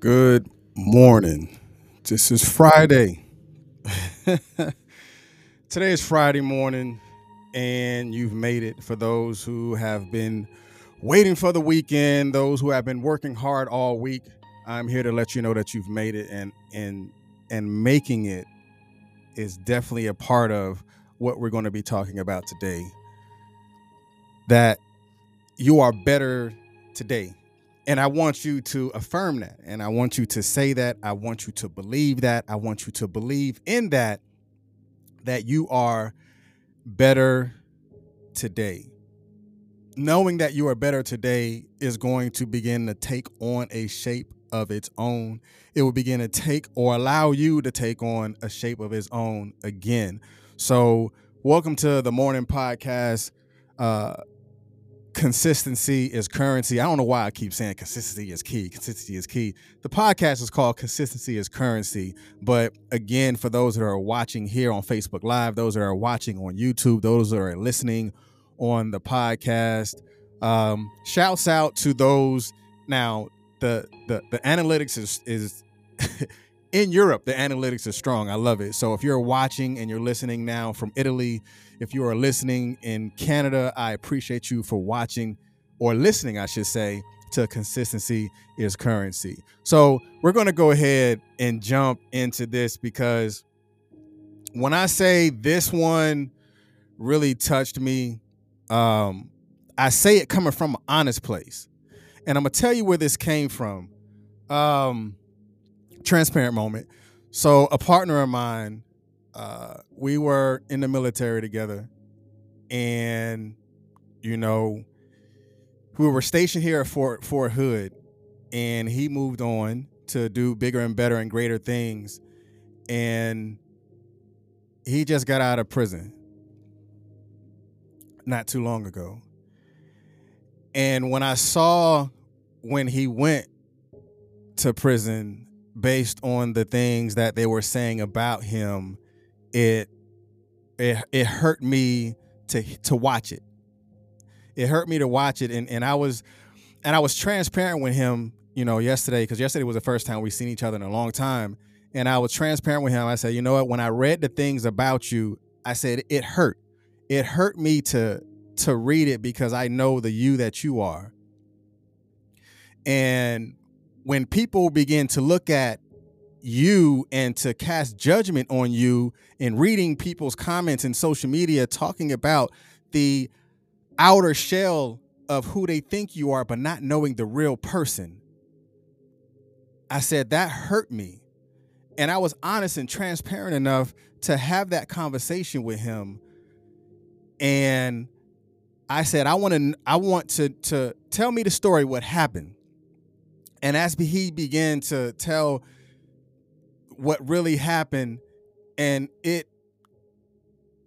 Good morning. This is Friday. Today is Friday morning, and you've made it for those who have been waiting for the weekend, those who have been working hard all week. I'm here to let you know that you've made it and and and making it is definitely a part of what we're going to be talking about today. That you are better today. And I want you to affirm that. And I want you to say that. I want you to believe that. I want you to believe in that, that you are better today. Knowing that you are better today is going to begin to take on a shape of its own. It will begin to take or allow you to take on a shape of its own again. So, welcome to the morning podcast. Uh, consistency is currency. I don't know why I keep saying consistency is key. Consistency is key. The podcast is called Consistency is Currency. But again, for those that are watching here on Facebook Live, those that are watching on YouTube, those that are listening on the podcast, um, shouts out to those. Now, the the the analytics is is in Europe. The analytics is strong. I love it. So if you're watching and you're listening now from Italy, if you are listening in Canada, I appreciate you for watching or listening, I should say, to consistency is currency. So we're going to go ahead and jump into this because when I say this one really touched me, um, I say it coming from an honest place. And I'm going to tell you where this came from. Um, transparent moment. So a partner of mine uh, we were in the military together, and you know, we were stationed here at Fort Fort Hood, and he moved on to do bigger and better and greater things, and he just got out of prison not too long ago. And when I saw when he went to prison based on the things that they were saying about him it it it hurt me to to watch it. It hurt me to watch it, and and I was and I was transparent with him, you know, yesterday because yesterday was the first time we seen each other in a long time, and I was transparent with him. I said, you know what? When I read the things about you, I said it hurt. It hurt me to to read it because I know the you that you are. And when people begin to look at you and to cast judgment on you in reading people's comments in social media talking about the outer shell of who they think you are, but not knowing the real person. I said that hurt me. And I was honest and transparent enough to have that conversation with him. And I said, I want to I want to to tell me the story, what happened. And as he began to tell what really happened and it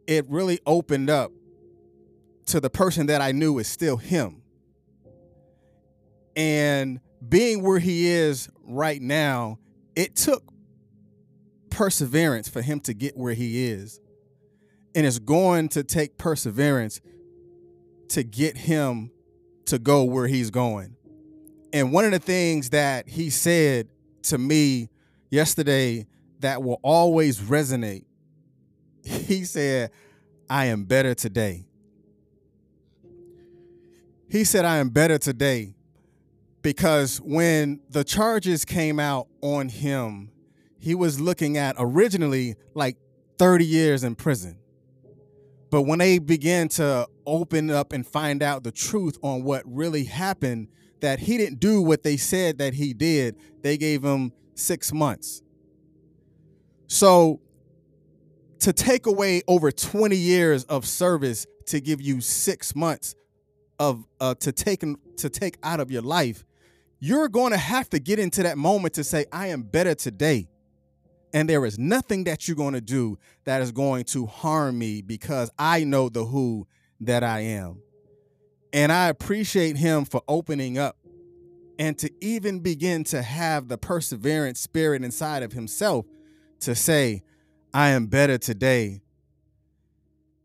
it really opened up to the person that I knew is still him. And being where he is right now, it took perseverance for him to get where he is. And it's going to take perseverance to get him to go where he's going. And one of the things that he said to me yesterday that will always resonate. He said, I am better today. He said, I am better today because when the charges came out on him, he was looking at originally like 30 years in prison. But when they began to open up and find out the truth on what really happened, that he didn't do what they said that he did, they gave him six months. So to take away over 20 years of service to give you six months of uh, to take to take out of your life, you're going to have to get into that moment to say, I am better today. And there is nothing that you're going to do that is going to harm me because I know the who that I am. And I appreciate him for opening up and to even begin to have the perseverance spirit inside of himself to say, I am better today.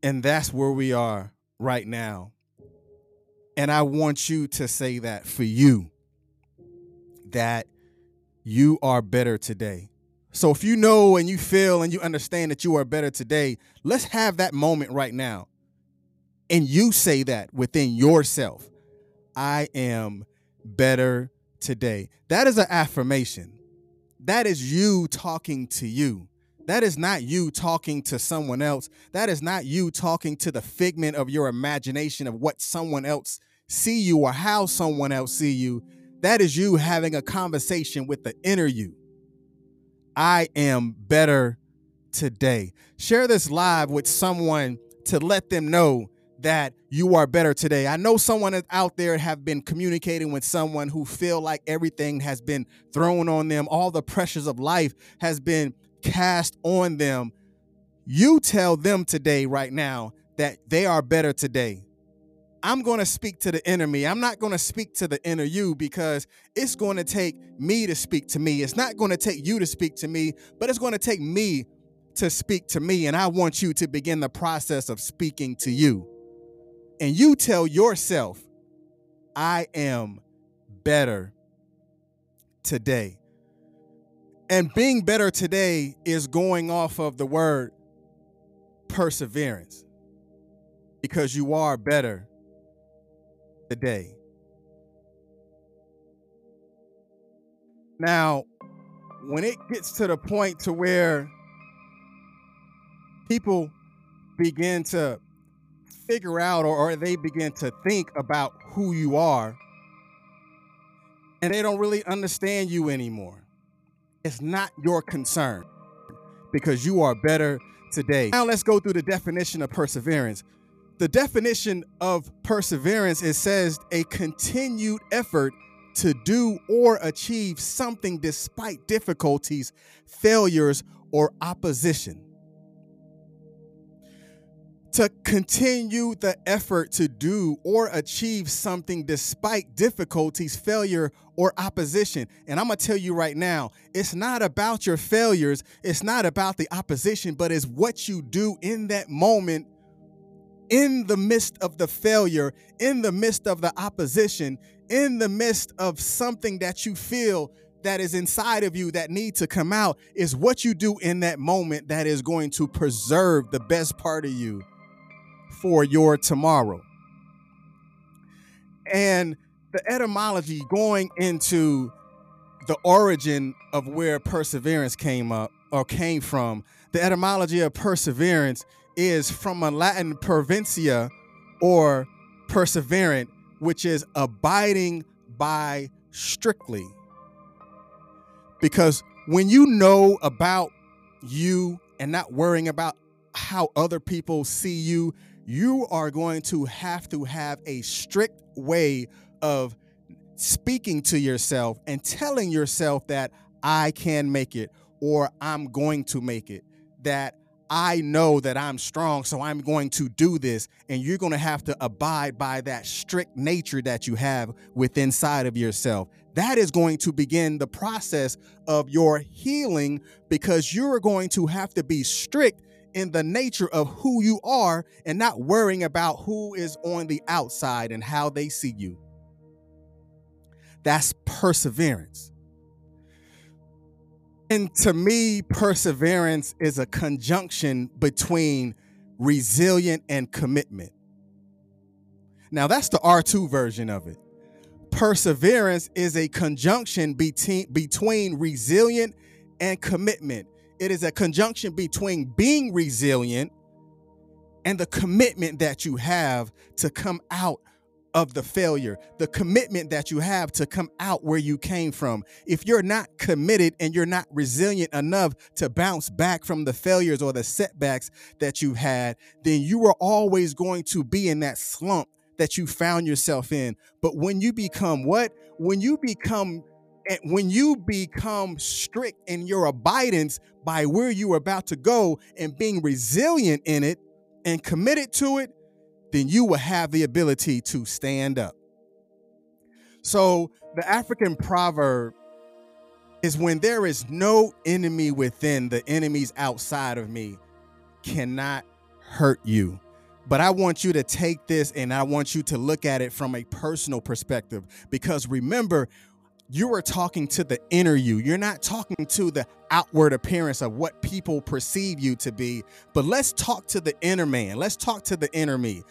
And that's where we are right now. And I want you to say that for you, that you are better today. So if you know and you feel and you understand that you are better today, let's have that moment right now. And you say that within yourself I am better today. That is an affirmation. That is you talking to you. That is not you talking to someone else. That is not you talking to the figment of your imagination of what someone else see you or how someone else see you. That is you having a conversation with the inner you. I am better today. Share this live with someone to let them know that you are better today. I know someone out there have been communicating with someone who feel like everything has been thrown on them, all the pressures of life has been cast on them. You tell them today right now that they are better today. I'm going to speak to the enemy. I'm not going to speak to the inner you because it's going to take me to speak to me. It's not going to take you to speak to me, but it's going to take me to speak to me. And I want you to begin the process of speaking to you. And you tell yourself, I am better today. And being better today is going off of the word perseverance because you are better today. Now, when it gets to the point to where people begin to figure out or, or they begin to think about who you are and they don't really understand you anymore. It's not your concern because you are better today. Now let's go through the definition of perseverance the definition of perseverance it says a continued effort to do or achieve something despite difficulties, failures, or opposition. To continue the effort to do or achieve something despite difficulties, failure, or opposition. And I'm going to tell you right now, it's not about your failures, it's not about the opposition, but it's what you do in that moment in the midst of the failure, in the midst of the opposition, in the midst of something that you feel that is inside of you that need to come out is what you do in that moment that is going to preserve the best part of you for your tomorrow. And the etymology going into the origin of where perseverance came up or came from, the etymology of perseverance is from a Latin perventia or perseverant, which is abiding by strictly. Because when you know about you and not worrying about how other people see you, you are going to have to have a strict way of speaking to yourself and telling yourself that I can make it or I'm going to make it, that I know that I'm strong, so I'm going to do this. And you're going to have to abide by that strict nature that you have within inside of yourself. That is going to begin the process of your healing because you're going to have to be strict in the nature of who you are and not worrying about who is on the outside and how they see you. That's perseverance. And to me, perseverance is a conjunction between resilient and commitment. Now, that's the R2 version of it. Perseverance is a conjunction between, between resilient and commitment. It is a conjunction between being resilient and the commitment that you have to come out of the failure, the commitment that you have to come out where you came from. If you're not committed and you're not resilient enough to bounce back from the failures or the setbacks that you've had, then you are always going to be in that slump that you found yourself in. But when you become what? When you become when you become strict in your abidance by where you are about to go and being resilient in it and committed to it, then you will have the ability to stand up. So, the African proverb is when there is no enemy within, the enemies outside of me cannot hurt you. But I want you to take this and I want you to look at it from a personal perspective because remember, you are talking to the inner you. You're not talking to the outward appearance of what people perceive you to be, but let's talk to the inner man. Let's talk to the inner me.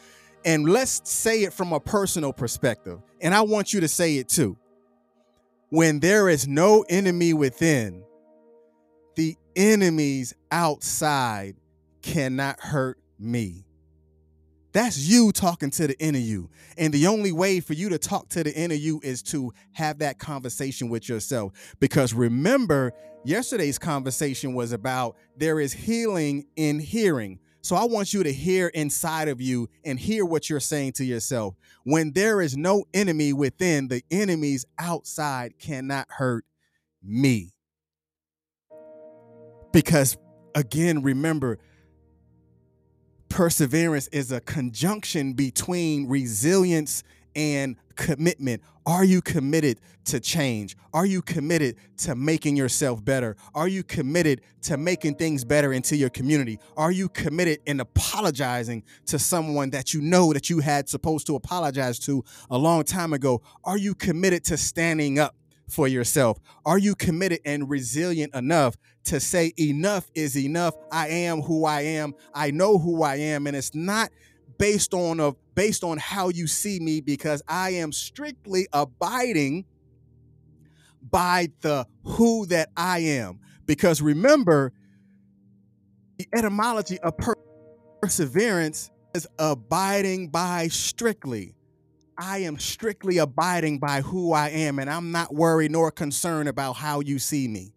And let's say it from a personal perspective. And I want you to say it too. When there is no enemy within, the enemies outside cannot hurt me. That's you talking to the inner you. And the only way for you to talk to the inner you is to have that conversation with yourself. Because remember, yesterday's conversation was about there is healing in hearing. So I want you to hear inside of you and hear what you're saying to yourself. When there is no enemy within, the enemies outside cannot hurt me. Because again, remember, perseverance is a conjunction between resilience and commitment. Are you committed to change? Are you committed to making yourself better? Are you committed to making things better into your community? Are you committed in apologizing to someone that you know that you had supposed to apologize to a long time ago? Are you committed to standing up for yourself? Are you committed and resilient enough to say, enough is enough? I am who I am. I know who I am. And it's not based on of based on how you see me because I am strictly abiding by the who that I am. Because remember, the etymology of perseverance is abiding by strictly. I am strictly abiding by who I am, and I'm not worried nor concerned about how you see me.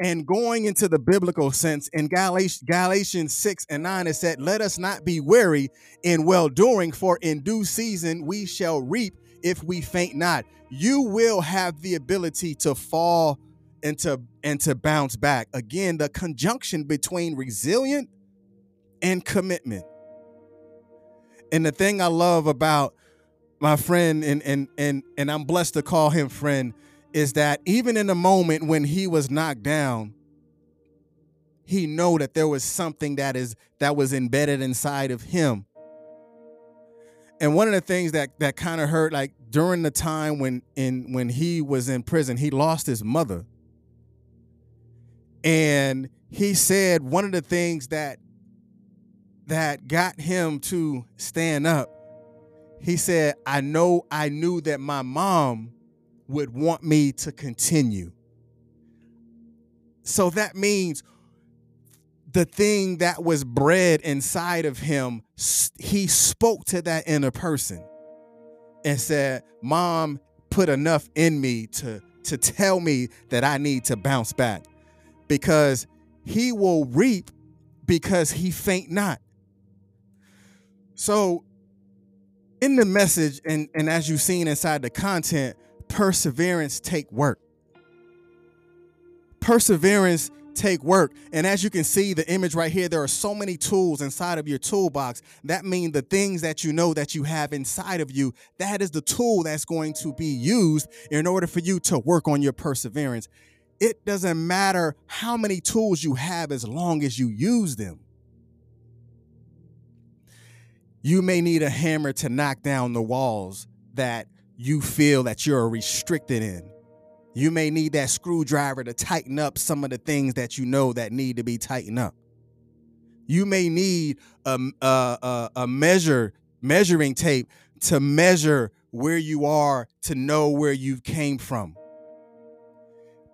And going into the biblical sense, in Galatians 6 and 9, it said, Let us not be weary in well doing, for in due season we shall reap if we faint not. You will have the ability to fall and to, and to bounce back. Again, the conjunction between resilient and commitment. And the thing I love about my friend and and and and I'm blessed to call him friend is that even in the moment when he was knocked down he know that there was something that is that was embedded inside of him. And one of the things that that kind of hurt like during the time when in when he was in prison he lost his mother. And he said one of the things that that got him to stand up he said, I know I knew that my mom would want me to continue. So that means the thing that was bred inside of him, he spoke to that inner person and said, Mom put enough in me to, to tell me that I need to bounce back because he will reap because he faint not. So in the message and, and as you've seen inside the content, perseverance take work. Perseverance take work. And as you can see the image right here, there are so many tools inside of your toolbox. That means the things that you know that you have inside of you, that is the tool that's going to be used in order for you to work on your perseverance. It doesn't matter how many tools you have as long as you use them. You may need a hammer to knock down the walls that you feel that you're restricted in. You may need that screwdriver to tighten up some of the things that you know that need to be tightened up. You may need a, a, a, a measure measuring tape to measure where you are to know where you came from.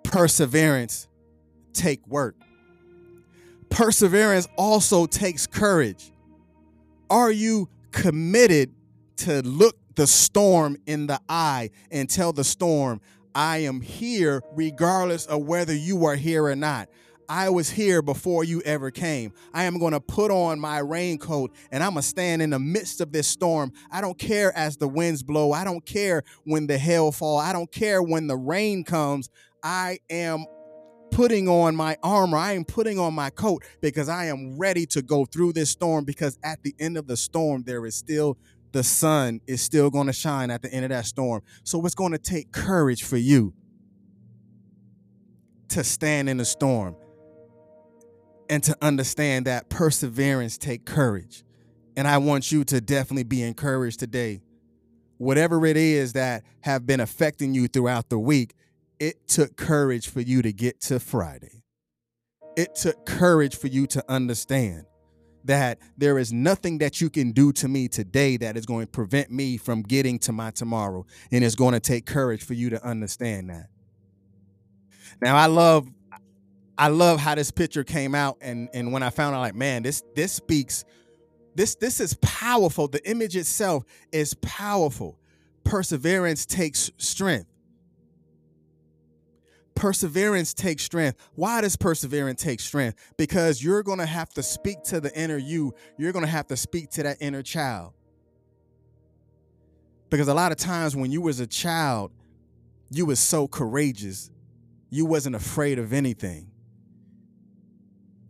Perseverance take work. Perseverance also takes courage. Are you committed to look the storm in the eye and tell the storm, I am here regardless of whether you are here or not? I was here before you ever came. I am going to put on my raincoat and I'm going to stand in the midst of this storm. I don't care as the winds blow. I don't care when the hail fall. I don't care when the rain comes. I am putting on my armor. I am putting on my coat because I am ready to go through this storm because at the end of the storm, there is still the sun is still going to shine at the end of that storm. So it's going to take courage for you to stand in the storm and to understand that perseverance take courage. And I want you to definitely be encouraged today whatever it is that have been affecting you throughout the week, it took courage for you to get to Friday. It took courage for you to understand that there is nothing that you can do to me today that is going to prevent me from getting to my tomorrow. And it's going to take courage for you to understand that. Now I love I love how this picture came out and and when I found out like man this this speaks this this is powerful the image itself is powerful perseverance takes strength perseverance takes strength. Why does perseverance take strength? Because you're going to have to speak to the inner you. You're going to have to speak to that inner child. Because a lot of times when you was a child you was so courageous. You wasn't afraid of anything.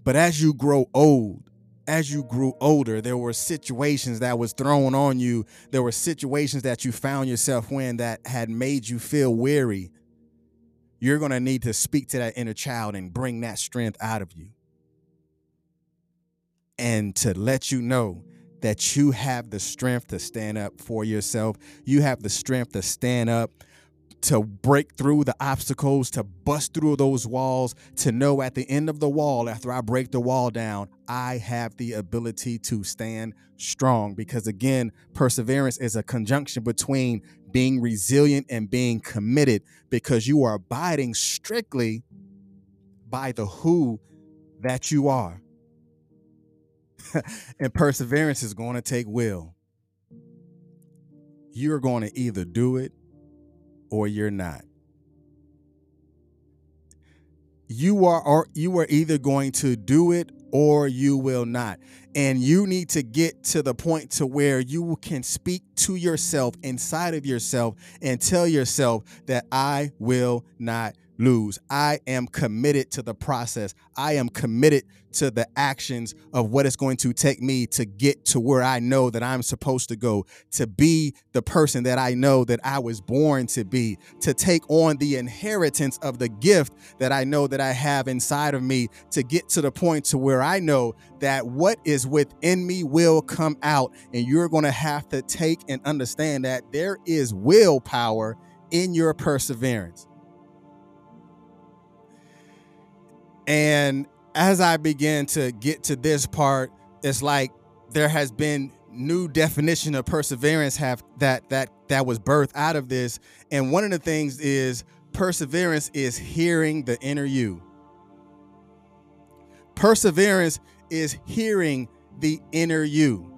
But as you grow old, as you grew older, there were situations that was thrown on you. There were situations that you found yourself in that had made you feel weary. You're going to need to speak to that inner child and bring that strength out of you. And to let you know that you have the strength to stand up for yourself. You have the strength to stand up to break through the obstacles, to bust through those walls, to know at the end of the wall, after I break the wall down, I have the ability to stand strong. Because again, perseverance is a conjunction between being resilient and being committed, because you are abiding strictly by the who that you are. and perseverance is going to take will. You're going to either do it or you're not. You are or you are either going to do it or you will not. And you need to get to the point to where you can speak to yourself inside of yourself and tell yourself that I will not lose. I am committed to the process. I am committed to the actions of what it's going to take me to get to where I know that I'm supposed to go, to be the person that I know that I was born to be, to take on the inheritance of the gift that I know that I have inside of me, to get to the point to where I know that what is within me will come out. And you're going to have to take and understand that there is willpower in your perseverance. And as I began to get to this part, it's like there has been new definition of perseverance have that that that was birthed out of this. And one of the things is perseverance is hearing the inner you. Perseverance is hearing the inner you.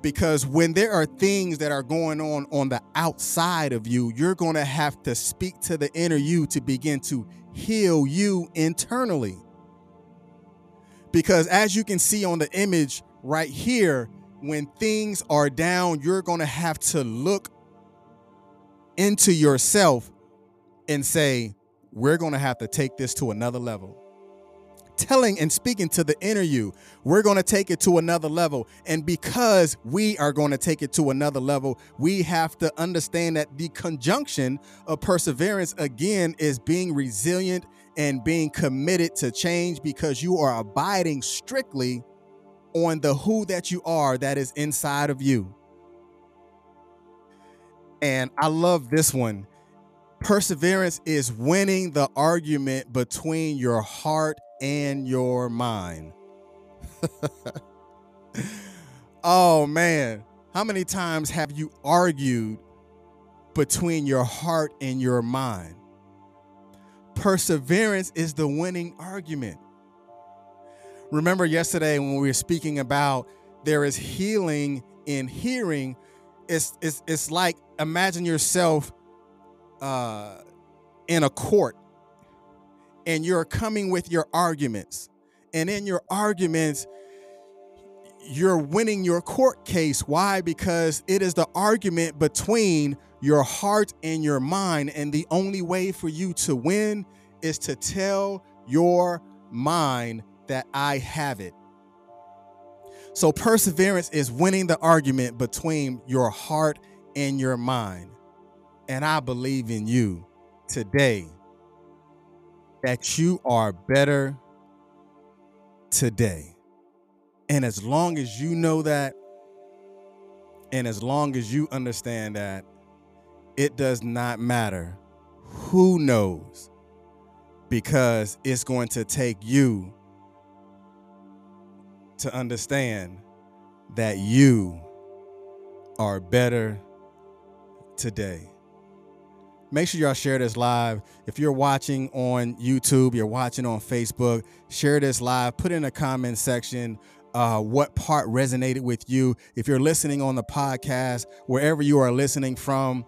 Because when there are things that are going on on the outside of you, you're going to have to speak to the inner you to begin to heal you internally. Because as you can see on the image right here, when things are down, you're going to have to look into yourself and say, we're going to have to take this to another level. Telling and speaking to the inner you, we're going to take it to another level. And because we are going to take it to another level, we have to understand that the conjunction of perseverance again is being resilient and being committed to change because you are abiding strictly on the who that you are that is inside of you. And I love this one. Perseverance is winning the argument between your heart and your mind. oh man, how many times have you argued between your heart and your mind? Perseverance is the winning argument. Remember yesterday when we were speaking about there is healing in hearing, it's it's it's like imagine yourself uh in a court and you're coming with your arguments. And in your arguments, you're winning your court case. Why? Because it is the argument between your heart and your mind. And the only way for you to win is to tell your mind that I have it. So perseverance is winning the argument between your heart and your mind. And I believe in you today that you are better today. And as long as you know that, and as long as you understand that, it does not matter who knows because it's going to take you to understand that you are better today. Make sure y'all share this live. If you're watching on YouTube, you're watching on Facebook, share this live. Put in a comment section uh, what part resonated with you. If you're listening on the podcast, wherever you are listening from,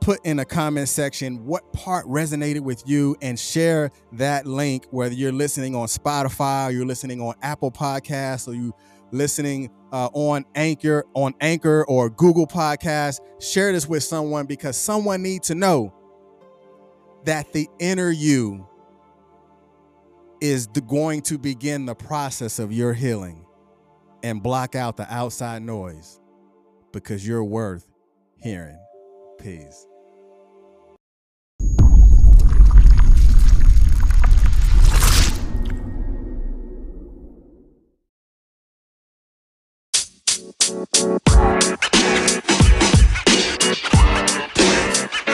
put in a comment section what part resonated with you and share that link, whether you're listening on Spotify, you're listening on Apple Podcasts, or you listening uh, on Anchor, on Anchor or Google Podcasts. Share this with someone because someone needs to know that the inner you is going to begin the process of your healing and block out the outside noise because you're worth hearing. Peace